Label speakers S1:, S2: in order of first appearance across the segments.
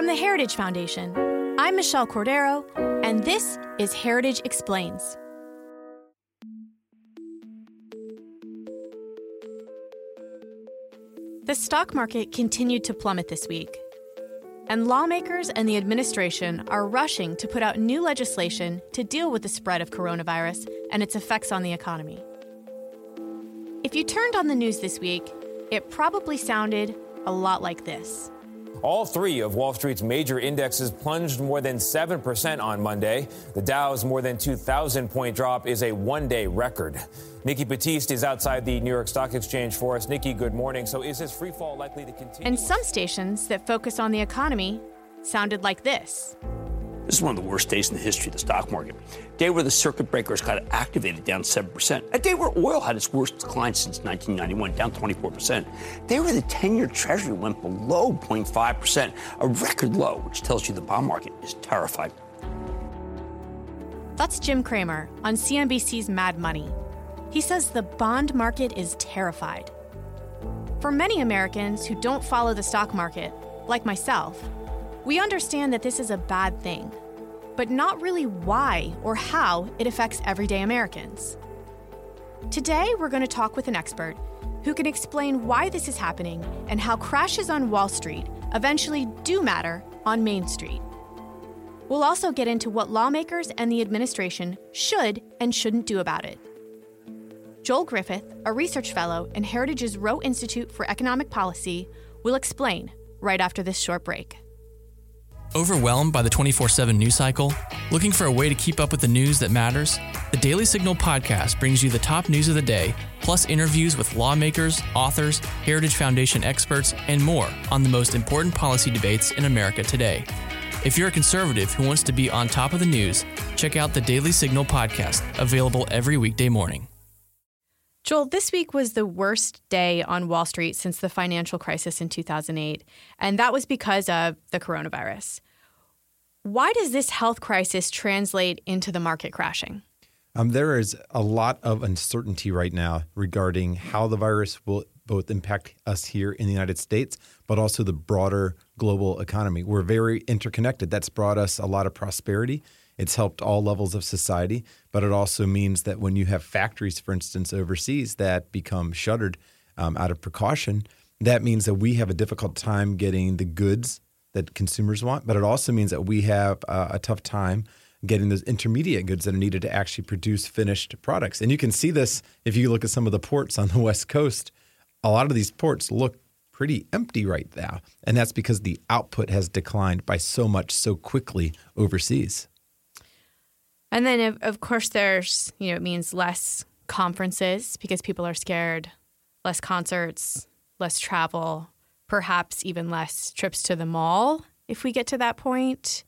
S1: From the Heritage Foundation, I'm Michelle Cordero, and this is Heritage Explains. The stock market continued to plummet this week, and lawmakers and the administration are rushing to put out new legislation to deal with the spread of coronavirus and its effects on the economy. If you turned on the news this week, it probably sounded a lot like this.
S2: All three of Wall Street's major indexes plunged more than 7% on Monday. The Dow's more than 2,000 point drop is a one day record. Nikki Battiste is outside the New York Stock Exchange for us. Nikki, good morning. So is this free fall likely to continue?
S1: And some stations that focus on the economy sounded like this.
S3: This is one of the worst days in the history of the stock market. Day where the circuit breakers got activated down 7%. A day where oil had its worst decline since 1991, down 24%. Day where the 10 year treasury went below 0.5%, a record low, which tells you the bond market is terrified.
S1: That's Jim Cramer on CNBC's Mad Money. He says the bond market is terrified. For many Americans who don't follow the stock market, like myself, we understand that this is a bad thing, but not really why or how it affects everyday Americans. Today, we're going to talk with an expert who can explain why this is happening and how crashes on Wall Street eventually do matter on Main Street. We'll also get into what lawmakers and the administration should and shouldn't do about it. Joel Griffith, a research fellow in Heritage's Roe Institute for Economic Policy, will explain right after this short break.
S4: Overwhelmed by the 24 7 news cycle? Looking for a way to keep up with the news that matters? The Daily Signal podcast brings you the top news of the day, plus interviews with lawmakers, authors, Heritage Foundation experts, and more on the most important policy debates in America today. If you're a conservative who wants to be on top of the news, check out the Daily Signal podcast, available every weekday morning.
S1: Joel, this week was the worst day on Wall Street since the financial crisis in 2008, and that was because of the coronavirus. Why does this health crisis translate into the market crashing?
S5: Um, there is a lot of uncertainty right now regarding how the virus will both impact us here in the United States, but also the broader global economy. We're very interconnected. That's brought us a lot of prosperity it's helped all levels of society, but it also means that when you have factories, for instance, overseas that become shuttered um, out of precaution, that means that we have a difficult time getting the goods that consumers want, but it also means that we have uh, a tough time getting those intermediate goods that are needed to actually produce finished products. And you can see this if you look at some of the ports on the West Coast. A lot of these ports look pretty empty right now. And that's because the output has declined by so much so quickly overseas.
S1: And then, of, of course, there's, you know, it means less conferences because people are scared, less concerts, less travel, perhaps even less trips to the mall if we get to that point.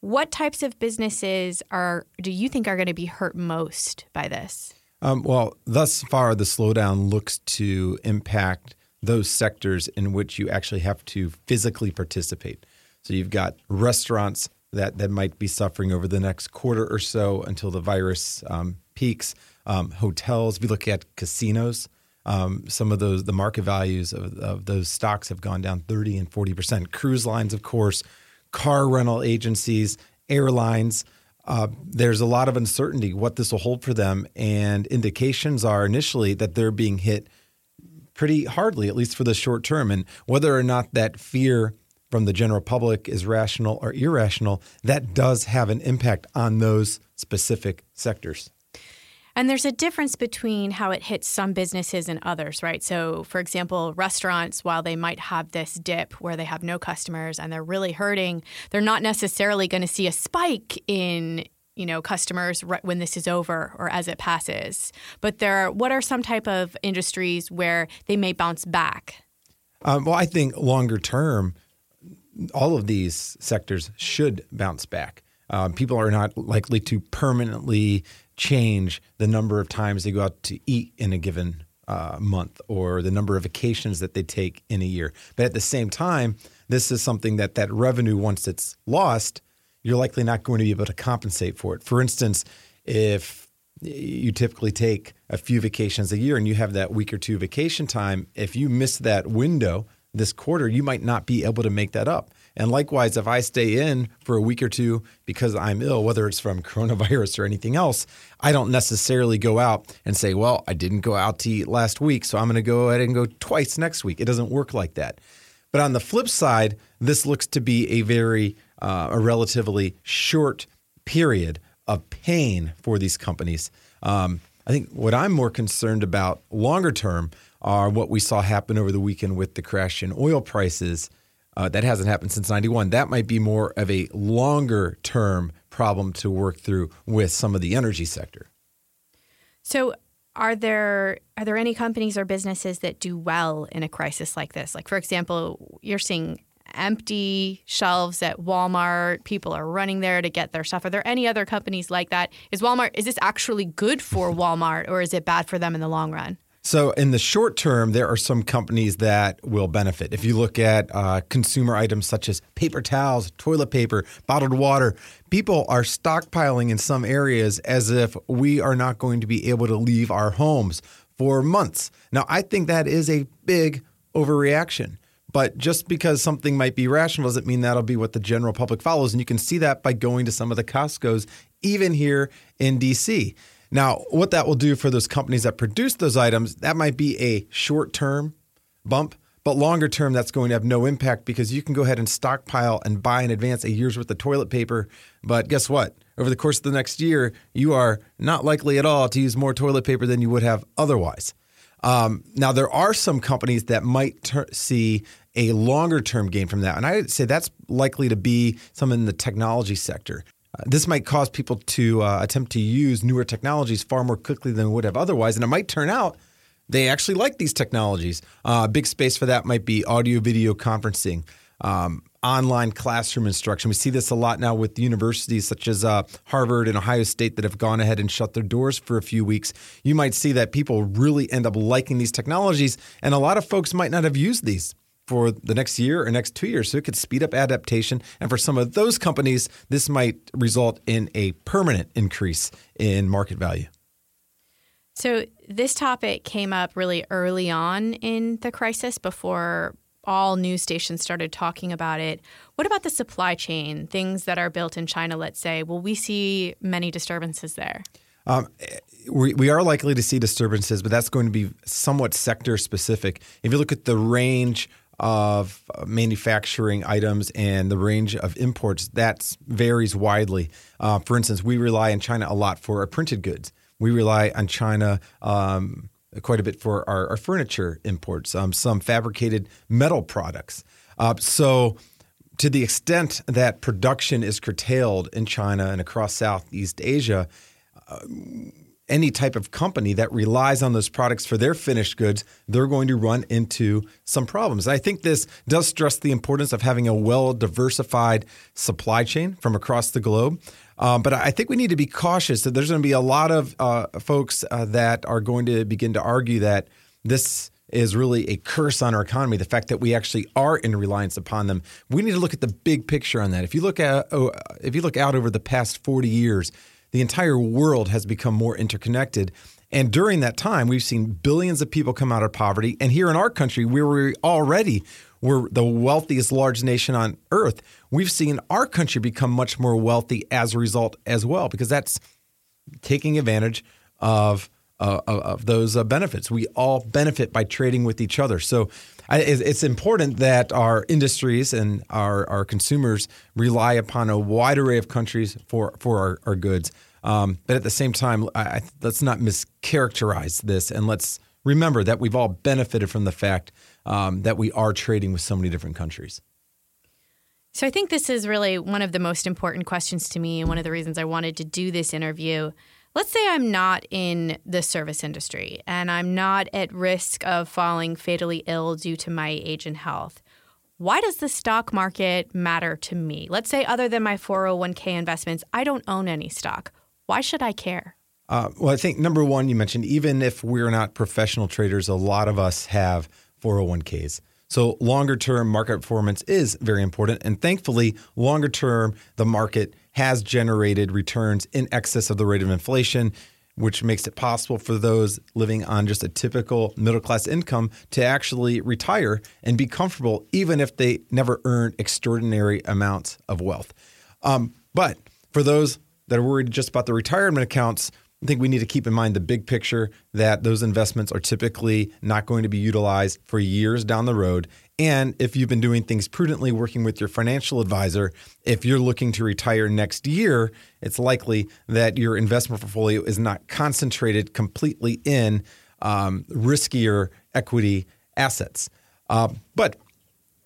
S1: What types of businesses are do you think are going to be hurt most by this?
S5: Um, well, thus far, the slowdown looks to impact those sectors in which you actually have to physically participate. So you've got restaurants, that that might be suffering over the next quarter or so until the virus um, peaks. Um, hotels, if you look at casinos, um, some of those the market values of, of, those stocks have gone down 30 and 40 percent. Cruise lines, of course, car rental agencies, airlines. Uh, there's a lot of uncertainty what this will hold for them, and indications are initially that they're being hit pretty hardly, at least for the short term. And whether or not that fear from the general public is rational or irrational, that does have an impact on those specific sectors.
S1: And there's a difference between how it hits some businesses and others, right? So, for example, restaurants, while they might have this dip where they have no customers and they're really hurting, they're not necessarily going to see a spike in you know customers when this is over or as it passes. But there, are, what are some type of industries where they may bounce back?
S5: Um, well, I think longer term, all of these sectors should bounce back. Um, people are not likely to permanently change the number of times they go out to eat in a given uh, month or the number of vacations that they take in a year. But at the same time, this is something that that revenue, once it's lost, you're likely not going to be able to compensate for it. For instance, if you typically take a few vacations a year and you have that week or two vacation time, if you miss that window – this quarter, you might not be able to make that up. And likewise, if I stay in for a week or two because I'm ill, whether it's from coronavirus or anything else, I don't necessarily go out and say, well, I didn't go out to eat last week, so I'm going to go ahead and go twice next week. It doesn't work like that. But on the flip side, this looks to be a very, uh, a relatively short period of pain for these companies. Um, I think what I'm more concerned about longer term are what we saw happen over the weekend with the crash in oil prices. Uh, that hasn't happened since 91. That might be more of a longer term problem to work through with some of the energy sector.
S1: So, are there are there any companies or businesses that do well in a crisis like this? Like, for example, you're seeing empty shelves at Walmart. People are running there to get their stuff. Are there any other companies like that? Is Walmart is this actually good for Walmart or is it bad for them in the long run?
S5: So, in the short term, there are some companies that will benefit. If you look at uh, consumer items such as paper towels, toilet paper, bottled water, people are stockpiling in some areas as if we are not going to be able to leave our homes for months. Now, I think that is a big overreaction. But just because something might be rational doesn't mean that'll be what the general public follows. And you can see that by going to some of the Costco's, even here in DC. Now, what that will do for those companies that produce those items, that might be a short term bump, but longer term, that's going to have no impact because you can go ahead and stockpile and buy in advance a year's worth of toilet paper. But guess what? Over the course of the next year, you are not likely at all to use more toilet paper than you would have otherwise. Um, now, there are some companies that might ter- see a longer term gain from that. And I would say that's likely to be some in the technology sector. Uh, this might cause people to uh, attempt to use newer technologies far more quickly than would have otherwise. And it might turn out they actually like these technologies. Uh, a big space for that might be audio video conferencing. Um, online classroom instruction. We see this a lot now with universities such as uh, Harvard and Ohio State that have gone ahead and shut their doors for a few weeks. You might see that people really end up liking these technologies, and a lot of folks might not have used these for the next year or next two years. So it could speed up adaptation. And for some of those companies, this might result in a permanent increase in market value.
S1: So this topic came up really early on in the crisis before all news stations started talking about it. What about the supply chain, things that are built in China, let's say? Will we see many disturbances there? Um,
S5: we, we are likely to see disturbances, but that's going to be somewhat sector specific. If you look at the range of manufacturing items and the range of imports, that varies widely. Uh, for instance, we rely on China a lot for our printed goods. We rely on China um, quite a bit for our, our furniture imports, um, some fabricated metal products. Uh, so, to the extent that production is curtailed in China and across Southeast Asia, uh, any type of company that relies on those products for their finished goods, they're going to run into some problems. I think this does stress the importance of having a well diversified supply chain from across the globe. Um, but I think we need to be cautious that there's going to be a lot of uh, folks uh, that are going to begin to argue that this is really a curse on our economy. The fact that we actually are in reliance upon them. We need to look at the big picture on that. If you look at oh, if you look out over the past 40 years, the entire world has become more interconnected. And during that time, we've seen billions of people come out of poverty. And here in our country, where we already were the wealthiest large nation on earth, we've seen our country become much more wealthy as a result as well, because that's taking advantage of uh, of those uh, benefits. We all benefit by trading with each other. So I, it's important that our industries and our, our consumers rely upon a wide array of countries for, for our, our goods. Um, but at the same time, I, let's not mischaracterize this and let's remember that we've all benefited from the fact um, that we are trading with so many different countries.
S1: So I think this is really one of the most important questions to me and one of the reasons I wanted to do this interview let's say I'm not in the service industry and I'm not at risk of falling fatally ill due to my age and health. Why does the stock market matter to me? Let's say, other than my 401k investments, I don't own any stock. Why should I care?
S5: Uh, well, I think number one, you mentioned even if we're not professional traders, a lot of us have 401ks. So, longer term market performance is very important. And thankfully, longer term, the market has generated returns in excess of the rate of inflation. which makes it possible for those living on just a typical middle class income to actually retire and be comfortable, even if they never earn extraordinary amounts of wealth. Um, but for those that are worried just about the retirement accounts, I think we need to keep in mind the big picture that those investments are typically not going to be utilized for years down the road. And if you've been doing things prudently, working with your financial advisor, if you're looking to retire next year, it's likely that your investment portfolio is not concentrated completely in um, riskier equity assets. Uh, but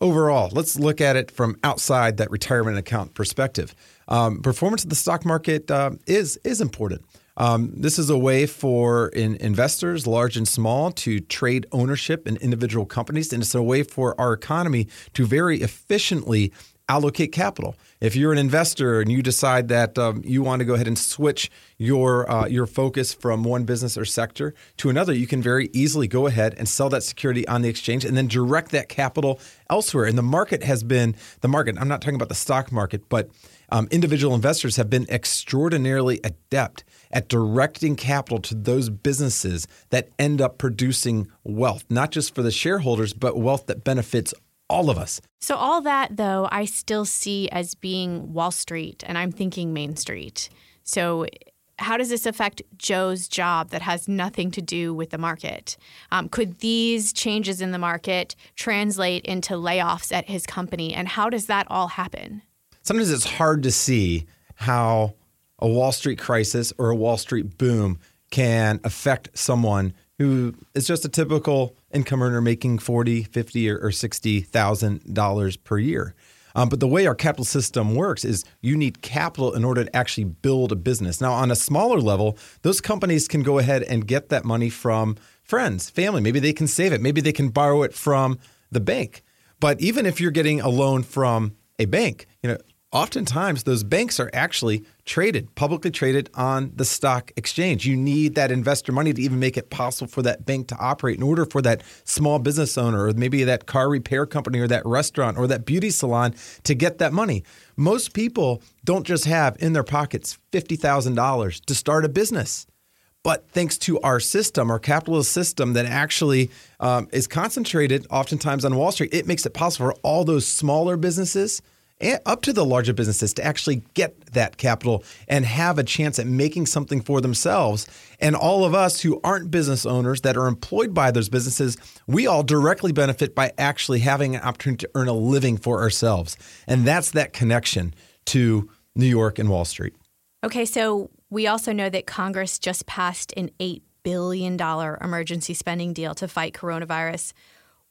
S5: overall, let's look at it from outside that retirement account perspective. Um, performance of the stock market uh, is is important. Um, this is a way for in investors, large and small, to trade ownership in individual companies, and it's a way for our economy to very efficiently allocate capital. If you're an investor and you decide that um, you want to go ahead and switch your uh, your focus from one business or sector to another, you can very easily go ahead and sell that security on the exchange and then direct that capital elsewhere. And the market has been the market. I'm not talking about the stock market, but um, individual investors have been extraordinarily adept at directing capital to those businesses that end up producing wealth, not just for the shareholders, but wealth that benefits all of us.
S1: So, all that, though, I still see as being Wall Street, and I'm thinking Main Street. So, how does this affect Joe's job that has nothing to do with the market? Um, could these changes in the market translate into layoffs at his company? And how does that all happen?
S5: Sometimes it's hard to see how a Wall Street crisis or a Wall Street boom can affect someone who is just a typical income earner making 40, 50 or, or 60,000 dollars per year. Um, but the way our capital system works is you need capital in order to actually build a business. Now, on a smaller level, those companies can go ahead and get that money from friends, family. Maybe they can save it. Maybe they can borrow it from the bank. But even if you're getting a loan from a bank, you know, oftentimes those banks are actually traded, publicly traded on the stock exchange. You need that investor money to even make it possible for that bank to operate in order for that small business owner or maybe that car repair company or that restaurant or that beauty salon to get that money. Most people don't just have in their pockets $50,000 to start a business. But thanks to our system, our capitalist system that actually um, is concentrated oftentimes on Wall Street, it makes it possible for all those smaller businesses – up to the larger businesses to actually get that capital and have a chance at making something for themselves. And all of us who aren't business owners that are employed by those businesses, we all directly benefit by actually having an opportunity to earn a living for ourselves. And that's that connection to New York and Wall Street.
S1: Okay, so we also know that Congress just passed an $8 billion emergency spending deal to fight coronavirus.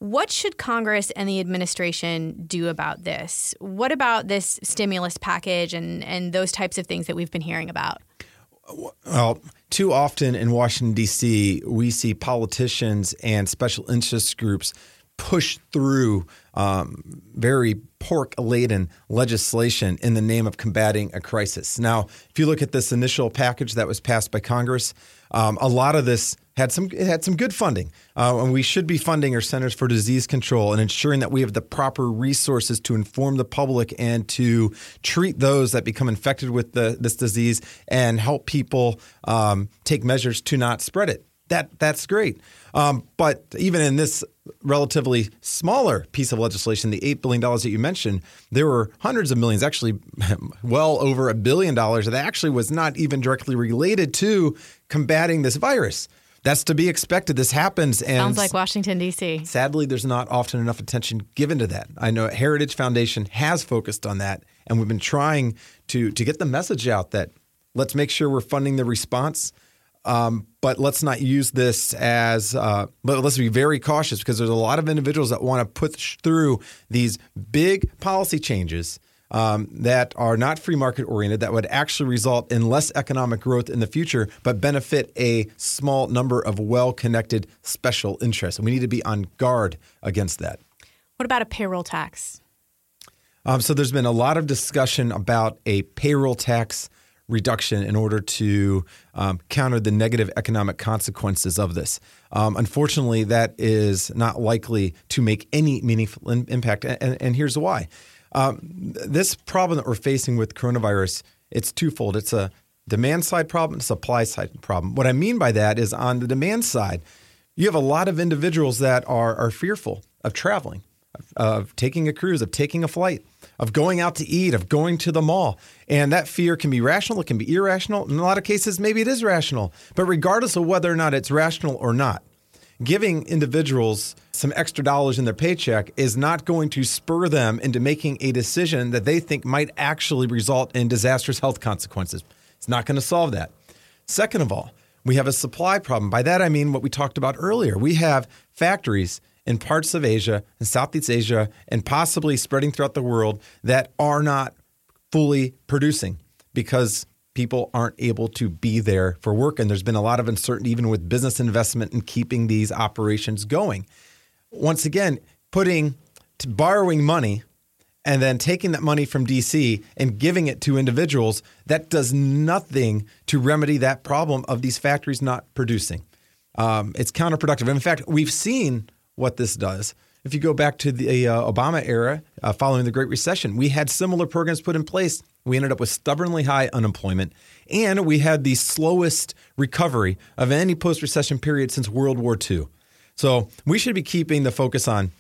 S1: What should Congress and the administration do about this? What about this stimulus package and, and those types of things that we've been hearing about?
S5: Well, too often in Washington, D.C., we see politicians and special interest groups push through um, very pork laden legislation in the name of combating a crisis. Now, if you look at this initial package that was passed by Congress, um, a lot of this had some had some good funding, uh, and we should be funding our Centers for Disease Control and ensuring that we have the proper resources to inform the public and to treat those that become infected with the, this disease and help people um, take measures to not spread it. That that's great. Um, but even in this relatively smaller piece of legislation, the $8 billion that you mentioned, there were hundreds of millions, actually well over a billion dollars, that actually was not even directly related to combating this virus. That's to be expected. This happens.
S1: And Sounds like Washington, D.C.
S5: Sadly, there's not often enough attention given to that. I know Heritage Foundation has focused on that, and we've been trying to, to get the message out that let's make sure we're funding the response um, but let's not use this as, uh, but let's be very cautious because there's a lot of individuals that want to push through these big policy changes um, that are not free market oriented, that would actually result in less economic growth in the future, but benefit a small number of well connected special interests. And we need to be on guard against that.
S1: What about a payroll tax?
S5: Um, so there's been a lot of discussion about a payroll tax reduction in order to um, counter the negative economic consequences of this. Um, unfortunately, that is not likely to make any meaningful in- impact, and, and, here's why. Um, this problem that we're facing with coronavirus, it's twofold. It's a demand side problem, supply side problem. What I mean by that is on the demand side, you have a lot of individuals that are, are fearful of traveling, of, of taking a cruise, of taking a flight, of going out to eat, of going to the mall. And that fear can be rational, it can be irrational. In a lot of cases, maybe it is rational. But regardless of whether or not it's rational or not, giving individuals some extra dollars in their paycheck is not going to spur them into making a decision that they think might actually result in disastrous health consequences. It's not going to solve that. Second of all, we have a supply problem. By that, I mean what we talked about earlier. We have factories in parts of Asia and Southeast Asia and possibly spreading throughout the world that are not fully producing because people aren't able to be there for work. And there's been a lot of uncertainty, even with business investment in keeping these operations going. Once again, putting borrowing money and then taking that money from DC and giving it to individuals, that does nothing to remedy that problem of these factories not producing. Um, it's counterproductive. In fact, we've seen what this does. If you go back to the uh, Obama era uh, following the Great Recession, we had similar programs put in place. We ended up with stubbornly high unemployment, and we had the slowest recovery of any post recession period since World War II. So we should be keeping the focus on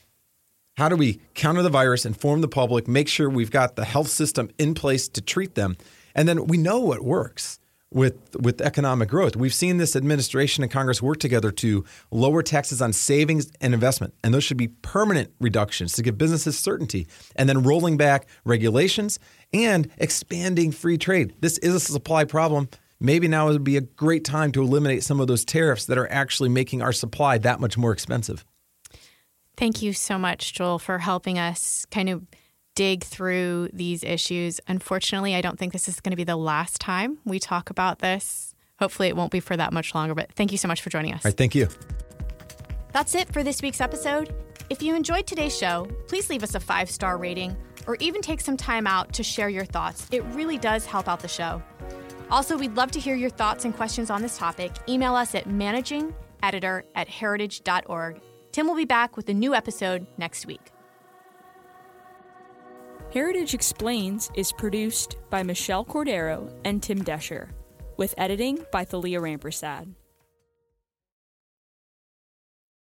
S5: how do we counter the virus, inform the public, make sure we've got the health system in place to treat them, and then we know what works with with economic growth. We've seen this administration and Congress work together to lower taxes on savings and investment, and those should be permanent reductions to give businesses certainty, and then rolling back regulations and expanding free trade. This is a supply problem. Maybe now would be a great time to eliminate some of those tariffs that are actually making our supply that much more expensive.
S1: Thank you so much, Joel, for helping us kind of dig through these issues. Unfortunately, I don't think this is going to be the last time we talk about this. Hopefully, it won't be for that much longer, but thank you so much for joining us.
S5: All right, thank you.
S1: That's it for this week's episode. If you enjoyed today's show, please leave us a five star rating or even take some time out to share your thoughts. It really does help out the show. Also, we'd love to hear your thoughts and questions on this topic. Email us at managingeditor at heritage.org. Tim will be back with a new episode next week.
S6: Heritage Explains is produced by Michelle Cordero and Tim Doescher, with editing by Thalia Rampersad.